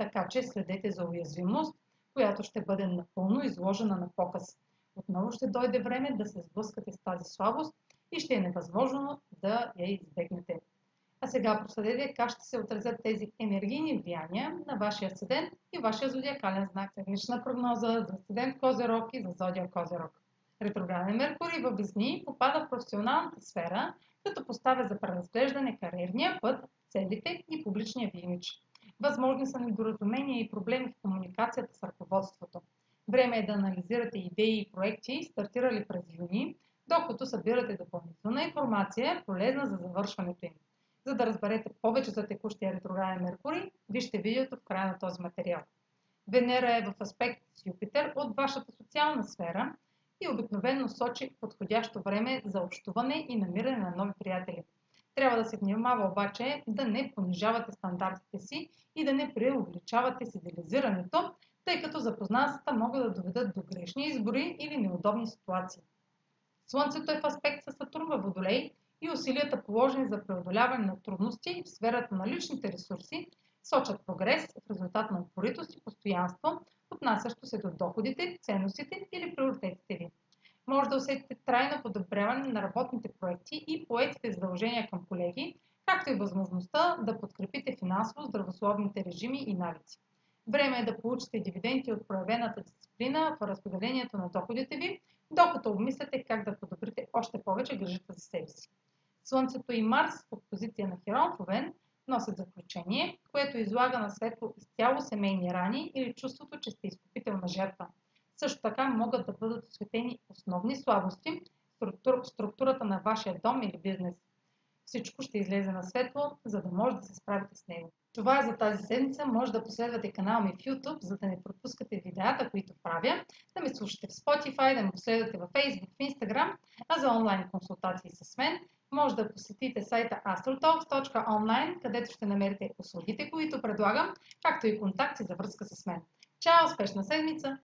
така че следете за уязвимост, която ще бъде напълно изложена на показ. Отново ще дойде време да се сблъскате с тази слабост и ще е невъзможно да я избегнете. А сега проследете как ще се отразят тези енергийни влияния на вашия седент и вашия зодиакален знак. Седмична прогноза за седент Козерог и за зодия Козерог. Ретрограден Меркурий в Везни попада в професионалната сфера, като поставя за преразглеждане кариерния път, целите и публичния ви имидж. Възможни са недоразумения и проблеми в комуникацията с ръководството. Време е да анализирате идеи и проекти, стартирали през юни, докато събирате допълнителна информация, полезна за завършването им. За да разберете повече за текущия ретрограден Меркурий, вижте видеото в края на този материал. Венера е в аспект с Юпитер от вашата социална сфера и обикновено сочи подходящо време за общуване и намиране на нови приятели. Трябва да се внимава обаче да не понижавате стандартите си и да не преувеличавате с идеализирането, тъй като запознанствата могат да доведат до грешни избори или неудобни ситуации. Слънцето е в аспект с Сатурн във Водолей и усилията положени за преодоляване на трудности в сферата на личните ресурси сочат прогрес в резултат на упоритост и постоянство, отнасящо се до доходите, ценностите или приоритетите ви може да усетите трайно подобряване на работните проекти и поетите задължения към колеги, както и възможността да подкрепите финансово здравословните режими и навици. Време е да получите дивиденти от проявената дисциплина в разпределението на доходите ви, докато обмисляте как да подобрите още повече грижата за себе си. Слънцето и Марс в позиция на Херон Овен носят заключение, което излага на светло изцяло семейни рани или чувството, че сте изкупителна жертва – също така могат да бъдат осветени основни слабости в структурата на вашия дом или бизнес. Всичко ще излезе на светло, за да може да се справите с него. Това е за тази седмица. Може да последвате канала ми в YouTube, за да не пропускате видеята, които правя, да ме слушате в Spotify, да ме последвате в Facebook, в Instagram, а за онлайн консултации с мен може да посетите сайта astrotalks.online, където ще намерите услугите, които предлагам, както и контакти за връзка с мен. Чао! Успешна седмица!